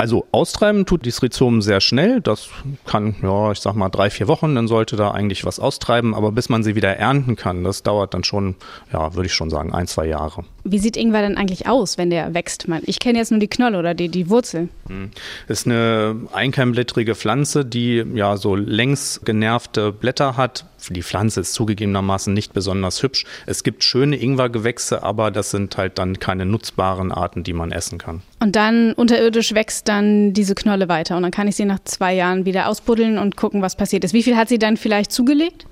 Also austreiben tut die Rhizom sehr schnell. Das kann, ja, ich sag mal drei, vier Wochen, dann sollte da eigentlich was austreiben. Aber bis man sie wieder ernten kann, das dauert dann schon, ja, würde ich schon sagen, ein, zwei Jahre. Wie sieht Ingwer denn eigentlich aus, wenn der wächst? Ich kenne jetzt nur die Knolle oder die, die Wurzel. Hm. Das ist eine einkeimblättrige Pflanze, die ja so längs genervte Blätter hat. Die Pflanze ist zugegebenermaßen nicht besonders hübsch. Es gibt schöne Ingwergewächse, aber das sind halt dann keine nutzbaren Arten, die man essen kann. Und dann unterirdisch wächst dann diese Knolle weiter und dann kann ich sie nach zwei Jahren wieder ausbuddeln und gucken, was passiert ist. Wie viel hat sie dann vielleicht zugelegt?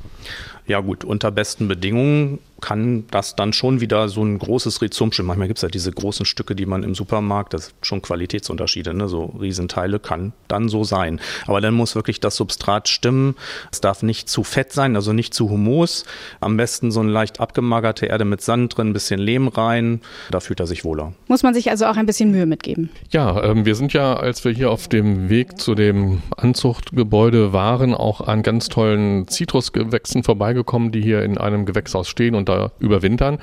Ja gut, unter besten Bedingungen kann das dann schon wieder so ein großes Rhizom stimmen. Manchmal gibt es ja diese großen Stücke, die man im Supermarkt, das sind schon Qualitätsunterschiede, ne? so Riesenteile kann dann so sein. Aber dann muss wirklich das Substrat stimmen. Es darf nicht zu fett sein, also nicht zu humos. Am besten so eine leicht abgemagerte Erde mit Sand drin, ein bisschen Lehm rein. Da fühlt er sich wohler. Muss man sich also auch ein bisschen Mühe mitgeben? Ja, ähm, wir sind ja, als wir hier auf dem Weg zu dem Anzuchtgebäude waren, auch an ganz tollen Zitrusgewächsen vorbeigekommen, die hier in einem Gewächshaus stehen und da überwintern.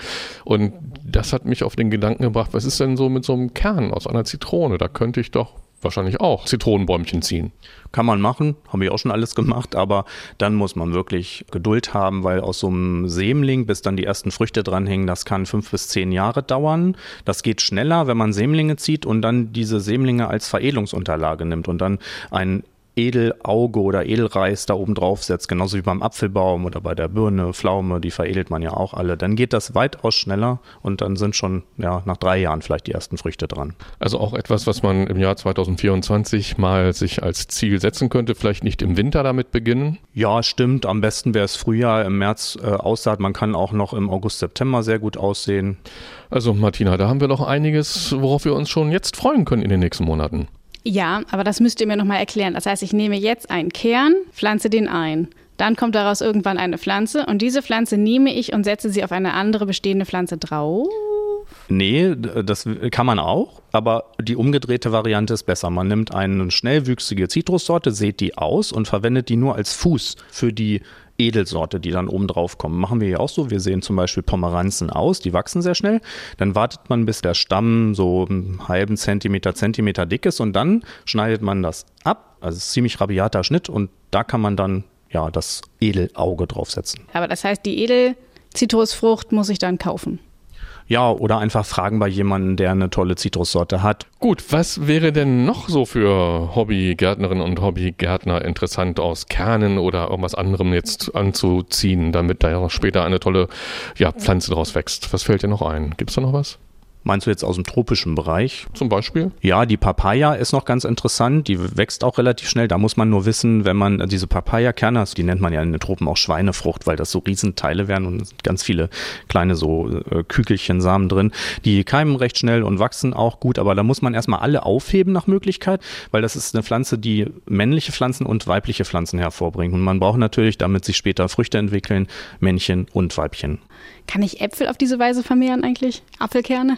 Und das hat mich auf den Gedanken gebracht, was ist denn so mit so einem Kern aus einer Zitrone? Da könnte ich doch wahrscheinlich auch Zitronenbäumchen ziehen. Kann man machen, habe ich auch schon alles gemacht, aber dann muss man wirklich Geduld haben, weil aus so einem Sämling, bis dann die ersten Früchte dranhängen, das kann fünf bis zehn Jahre dauern. Das geht schneller, wenn man Sämlinge zieht und dann diese Sämlinge als Veredelungsunterlage nimmt und dann ein Edelauge oder Edelreis da oben drauf setzt, genauso wie beim Apfelbaum oder bei der Birne, Pflaume, die veredelt man ja auch alle, dann geht das weitaus schneller und dann sind schon ja, nach drei Jahren vielleicht die ersten Früchte dran. Also auch etwas, was man im Jahr 2024 mal sich als Ziel setzen könnte, vielleicht nicht im Winter damit beginnen? Ja, stimmt. Am besten wäre es Frühjahr, im März äh, aussaat. Man kann auch noch im August, September sehr gut aussehen. Also Martina, da haben wir noch einiges, worauf wir uns schon jetzt freuen können in den nächsten Monaten. Ja, aber das müsst ihr mir nochmal erklären. Das heißt, ich nehme jetzt einen Kern, pflanze den ein. Dann kommt daraus irgendwann eine Pflanze und diese Pflanze nehme ich und setze sie auf eine andere bestehende Pflanze drauf. Nee, das kann man auch, aber die umgedrehte Variante ist besser. Man nimmt eine schnellwüchsige Zitrussorte, sät die aus und verwendet die nur als Fuß für die Edelsorte, die dann oben drauf kommen. Machen wir hier auch so. Wir sehen zum Beispiel Pomeranzen aus, die wachsen sehr schnell. Dann wartet man, bis der Stamm so einen halben Zentimeter, Zentimeter dick ist und dann schneidet man das ab. Also ziemlich rabiater Schnitt und da kann man dann ja das Edelauge draufsetzen. Aber das heißt, die Edelzitrusfrucht muss ich dann kaufen. Ja, oder einfach fragen bei jemandem, der eine tolle Zitrussorte hat. Gut, was wäre denn noch so für Hobbygärtnerinnen und Hobbygärtner interessant aus Kernen oder irgendwas anderem jetzt anzuziehen, damit da später eine tolle ja, Pflanze draus wächst? Was fällt dir noch ein? Gibt es da noch was? Meinst du jetzt aus dem tropischen Bereich? Zum Beispiel? Ja, die Papaya ist noch ganz interessant. Die wächst auch relativ schnell. Da muss man nur wissen, wenn man diese Papaya-Kerne, also die nennt man ja in den Tropen auch Schweinefrucht, weil das so Riesenteile werden und ganz viele kleine so äh, Kügelchen Samen drin. Die keimen recht schnell und wachsen auch gut, aber da muss man erstmal alle aufheben nach Möglichkeit, weil das ist eine Pflanze, die männliche Pflanzen und weibliche Pflanzen hervorbringt. Und man braucht natürlich, damit sich später Früchte entwickeln, Männchen und Weibchen. Kann ich Äpfel auf diese Weise vermehren eigentlich? Apfelkerne?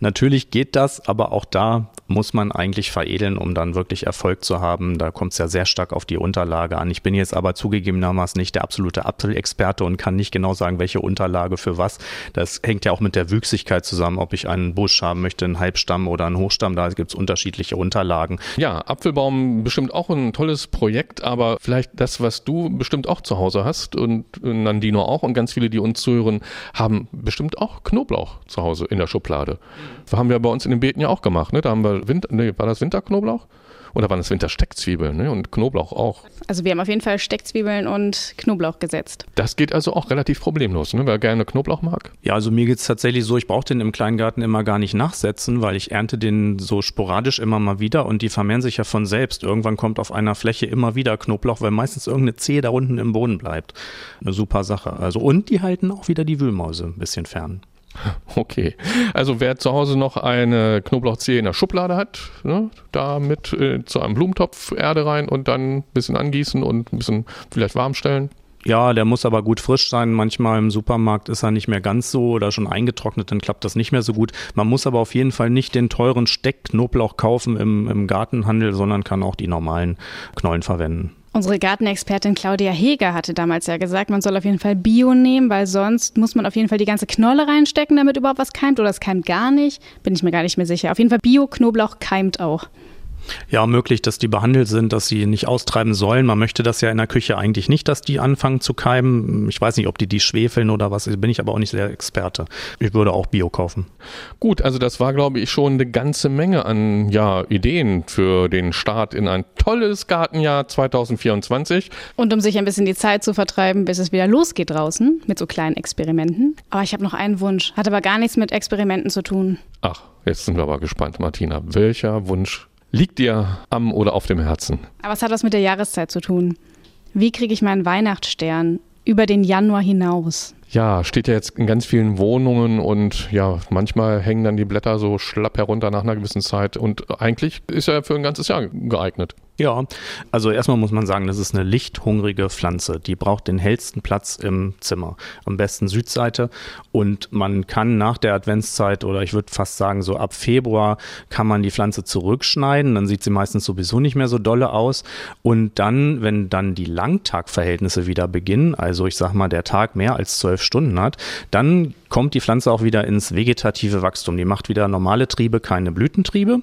Natürlich geht das, aber auch da muss man eigentlich veredeln, um dann wirklich Erfolg zu haben. Da kommt es ja sehr stark auf die Unterlage an. Ich bin jetzt aber zugegebenermaßen nicht der absolute Apfelexperte und kann nicht genau sagen, welche Unterlage für was. Das hängt ja auch mit der Wüchsigkeit zusammen, ob ich einen Busch haben möchte, einen Halbstamm oder einen Hochstamm. Da gibt es unterschiedliche Unterlagen. Ja, Apfelbaum bestimmt auch ein tolles Projekt, aber vielleicht das, was du bestimmt auch zu Hause hast und Nandino auch und ganz viele, die uns zuhören, haben bestimmt auch Knoblauch zu Hause in der Schublade. Das haben wir bei uns in den Beeten ja auch gemacht. Ne? Da haben wir Winter, nee, war das Winterknoblauch? Oder waren das Wintersteckzwiebeln ne? und Knoblauch auch? Also wir haben auf jeden Fall Steckzwiebeln und Knoblauch gesetzt. Das geht also auch relativ problemlos, ne? wer gerne Knoblauch mag. Ja, also mir geht es tatsächlich so, ich brauche den im Kleingarten immer gar nicht nachsetzen, weil ich ernte den so sporadisch immer mal wieder und die vermehren sich ja von selbst. Irgendwann kommt auf einer Fläche immer wieder Knoblauch, weil meistens irgendeine Zehe da unten im Boden bleibt. Eine super Sache. Also und die halten auch wieder die Wühlmäuse ein bisschen fern. Okay. Also wer zu Hause noch eine Knoblauchzehe in der Schublade hat, ne, da mit äh, zu einem Blumentopf Erde rein und dann ein bisschen angießen und ein bisschen vielleicht warm stellen. Ja, der muss aber gut frisch sein. Manchmal im Supermarkt ist er nicht mehr ganz so oder schon eingetrocknet, dann klappt das nicht mehr so gut. Man muss aber auf jeden Fall nicht den teuren Steckknoblauch kaufen im, im Gartenhandel, sondern kann auch die normalen Knollen verwenden. Unsere Gartenexpertin Claudia Heger hatte damals ja gesagt, man soll auf jeden Fall Bio nehmen, weil sonst muss man auf jeden Fall die ganze Knolle reinstecken, damit überhaupt was keimt oder es keimt gar nicht. Bin ich mir gar nicht mehr sicher. Auf jeden Fall Bio-Knoblauch keimt auch. Ja, möglich, dass die behandelt sind, dass sie nicht austreiben sollen. Man möchte das ja in der Küche eigentlich nicht, dass die anfangen zu keimen. Ich weiß nicht, ob die die schwefeln oder was, bin ich aber auch nicht sehr Experte. Ich würde auch Bio kaufen. Gut, also das war, glaube ich, schon eine ganze Menge an ja, Ideen für den Start in ein tolles Gartenjahr 2024. Und um sich ein bisschen die Zeit zu vertreiben, bis es wieder losgeht draußen mit so kleinen Experimenten. Aber ich habe noch einen Wunsch, hat aber gar nichts mit Experimenten zu tun. Ach, jetzt sind wir aber gespannt, Martina. Welcher Wunsch liegt dir am oder auf dem Herzen? Aber es hat was mit der Jahreszeit zu tun. Wie kriege ich meinen Weihnachtsstern über den Januar hinaus? Ja, steht ja jetzt in ganz vielen Wohnungen und ja, manchmal hängen dann die Blätter so schlapp herunter nach einer gewissen Zeit und eigentlich ist er für ein ganzes Jahr geeignet. Ja, also erstmal muss man sagen, das ist eine lichthungrige Pflanze. Die braucht den hellsten Platz im Zimmer. Am besten Südseite. Und man kann nach der Adventszeit oder ich würde fast sagen, so ab Februar kann man die Pflanze zurückschneiden. Dann sieht sie meistens sowieso nicht mehr so dolle aus. Und dann, wenn dann die Langtagverhältnisse wieder beginnen, also ich sag mal, der Tag mehr als zwölf Stunden hat, dann kommt die Pflanze auch wieder ins vegetative Wachstum. Die macht wieder normale Triebe, keine Blütentriebe.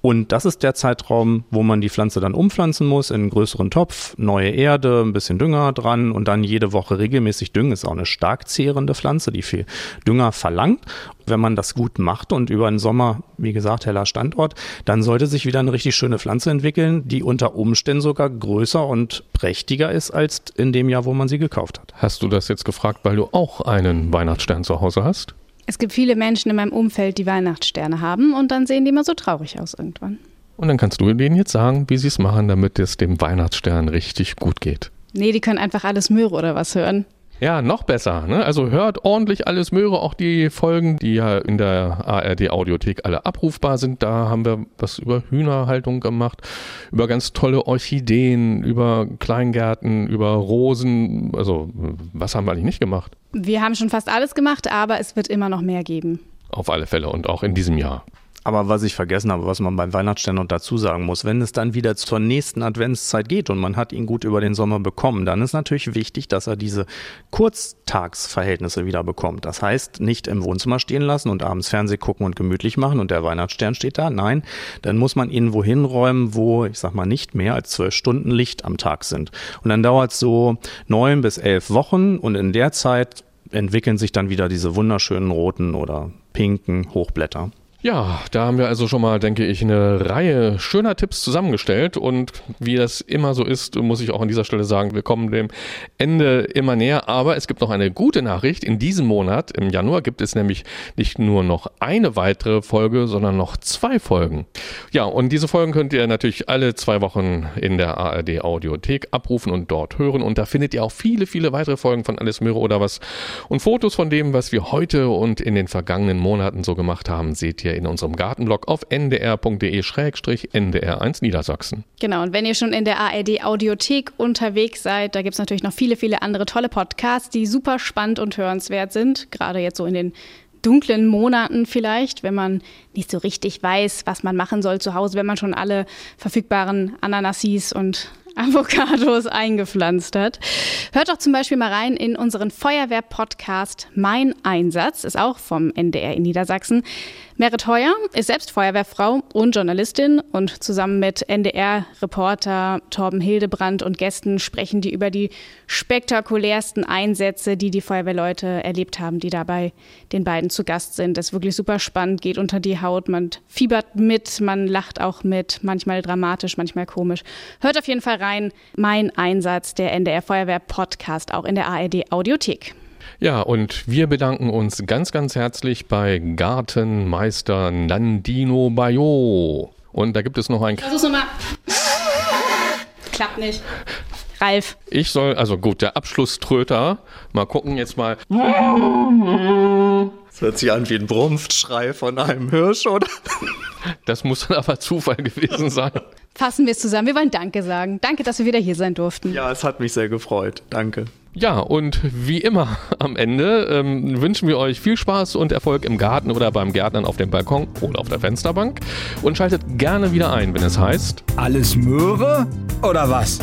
Und das ist der Zeitraum, wo man die Pflanze dann umpflanzen muss in einen größeren Topf, neue Erde, ein bisschen Dünger dran und dann jede Woche regelmäßig düngen. Ist auch eine stark zehrende Pflanze, die viel Dünger verlangt. Wenn man das gut macht und über den Sommer, wie gesagt, heller Standort, dann sollte sich wieder eine richtig schöne Pflanze entwickeln, die unter Umständen sogar größer und prächtiger ist als in dem Jahr, wo man sie gekauft hat. Hast du das jetzt gefragt, weil du auch einen Weihnachtsstern zu Hause hast? Es gibt viele Menschen in meinem Umfeld, die Weihnachtssterne haben und dann sehen die immer so traurig aus irgendwann. Und dann kannst du denen jetzt sagen, wie sie es machen, damit es dem Weihnachtsstern richtig gut geht. Nee, die können einfach alles Möhre oder was hören. Ja, noch besser. Ne? Also hört ordentlich alles Möhre, auch die Folgen, die ja in der ARD-Audiothek alle abrufbar sind. Da haben wir was über Hühnerhaltung gemacht, über ganz tolle Orchideen, über Kleingärten, über Rosen. Also was haben wir eigentlich nicht gemacht? Wir haben schon fast alles gemacht, aber es wird immer noch mehr geben. Auf alle Fälle und auch in diesem Jahr. Aber was ich vergessen habe, was man beim Weihnachtsstern noch dazu sagen muss, wenn es dann wieder zur nächsten Adventszeit geht und man hat ihn gut über den Sommer bekommen, dann ist natürlich wichtig, dass er diese Kurztagsverhältnisse wieder bekommt. Das heißt, nicht im Wohnzimmer stehen lassen und abends Fernseh gucken und gemütlich machen und der Weihnachtsstern steht da. Nein, dann muss man ihn wohin räumen, wo, ich sag mal, nicht mehr als zwölf Stunden Licht am Tag sind. Und dann dauert es so neun bis elf Wochen und in der Zeit entwickeln sich dann wieder diese wunderschönen roten oder pinken Hochblätter. Ja, da haben wir also schon mal, denke ich, eine Reihe schöner Tipps zusammengestellt. Und wie das immer so ist, muss ich auch an dieser Stelle sagen, wir kommen dem Ende immer näher. Aber es gibt noch eine gute Nachricht. In diesem Monat, im Januar, gibt es nämlich nicht nur noch eine weitere Folge, sondern noch zwei Folgen. Ja, und diese Folgen könnt ihr natürlich alle zwei Wochen in der ARD Audiothek abrufen und dort hören. Und da findet ihr auch viele, viele weitere Folgen von Alles Möhre oder was. Und Fotos von dem, was wir heute und in den vergangenen Monaten so gemacht haben, seht ihr hier in unserem Gartenblog auf ndr.de-ndr1 Niedersachsen. Genau, und wenn ihr schon in der ARD Audiothek unterwegs seid, da gibt es natürlich noch viele, viele andere tolle Podcasts, die super spannend und hörenswert sind, gerade jetzt so in den dunklen Monaten vielleicht, wenn man nicht so richtig weiß, was man machen soll zu Hause, wenn man schon alle verfügbaren Ananasis und Avocados eingepflanzt hat. Hört doch zum Beispiel mal rein in unseren Feuerwehr-Podcast Mein Einsatz, ist auch vom NDR in Niedersachsen. Merit Heuer ist selbst Feuerwehrfrau und Journalistin und zusammen mit NDR-Reporter Torben Hildebrand und Gästen sprechen die über die spektakulärsten Einsätze, die die Feuerwehrleute erlebt haben, die dabei den beiden zu Gast sind. Das ist wirklich super spannend, geht unter die Haut, man fiebert mit, man lacht auch mit, manchmal dramatisch, manchmal komisch. Hört auf jeden Fall rein. Mein Einsatz, der NDR Feuerwehr Podcast, auch in der ARD Audiothek. Ja, und wir bedanken uns ganz, ganz herzlich bei Gartenmeister Nandino Bayo. Und da gibt es noch ein. Versuch's nochmal. Klappt nicht. Ralf. Ich soll, also gut, der Abschlusströter. Mal gucken jetzt mal. Das hört sich an wie ein Brumpfschrei von einem Hirsch, oder? Das muss dann aber Zufall gewesen sein. Fassen wir es zusammen. Wir wollen Danke sagen. Danke, dass wir wieder hier sein durften. Ja, es hat mich sehr gefreut. Danke. Ja, und wie immer am Ende ähm, wünschen wir euch viel Spaß und Erfolg im Garten oder beim Gärtnern auf dem Balkon oder auf der Fensterbank. Und schaltet gerne wieder ein, wenn es heißt: Alles Möhre oder was?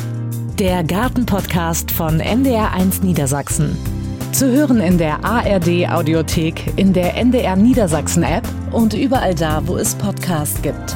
Der Gartenpodcast von NDR1 Niedersachsen. Zu hören in der ARD Audiothek, in der NDR Niedersachsen App und überall da, wo es Podcasts gibt.